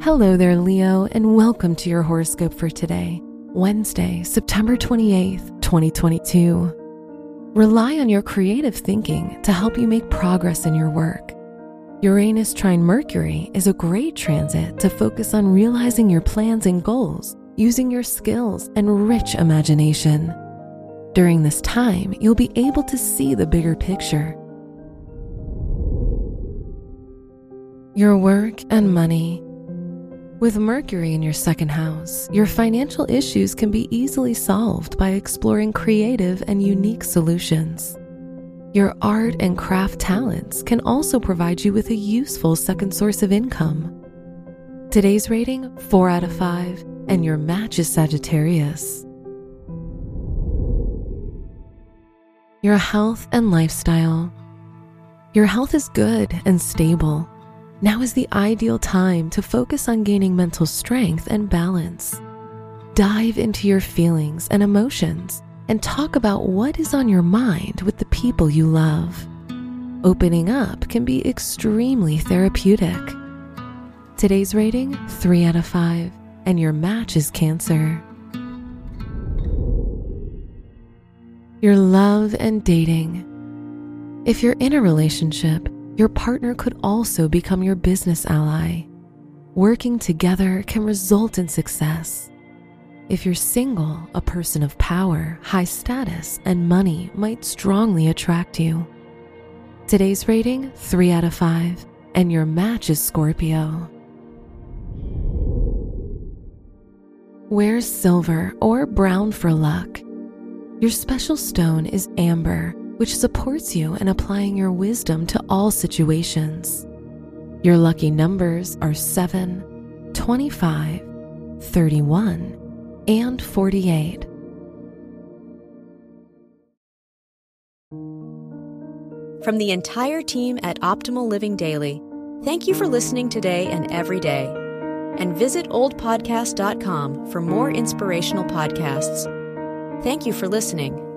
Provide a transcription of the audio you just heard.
Hello there, Leo, and welcome to your horoscope for today, Wednesday, September 28th, 2022. Rely on your creative thinking to help you make progress in your work. Uranus trine Mercury is a great transit to focus on realizing your plans and goals using your skills and rich imagination. During this time, you'll be able to see the bigger picture. Your work and money. With Mercury in your second house, your financial issues can be easily solved by exploring creative and unique solutions. Your art and craft talents can also provide you with a useful second source of income. Today's rating 4 out of 5, and your match is Sagittarius. Your health and lifestyle. Your health is good and stable now is the ideal time to focus on gaining mental strength and balance. Dive into your feelings and emotions and talk about what is on your mind with the people you love. Opening up can be extremely therapeutic. Today's rating 3 out of 5, and your match is Cancer. Your love and dating. If you're in a relationship, your partner could also become your business ally. Working together can result in success. If you're single, a person of power, high status, and money might strongly attract you. Today's rating 3 out of 5, and your match is Scorpio. Wear silver or brown for luck. Your special stone is amber which supports you in applying your wisdom to all situations. Your lucky numbers are 7, 25, 31, and 48. From the entire team at Optimal Living Daily, thank you for listening today and every day. And visit oldpodcast.com for more inspirational podcasts. Thank you for listening.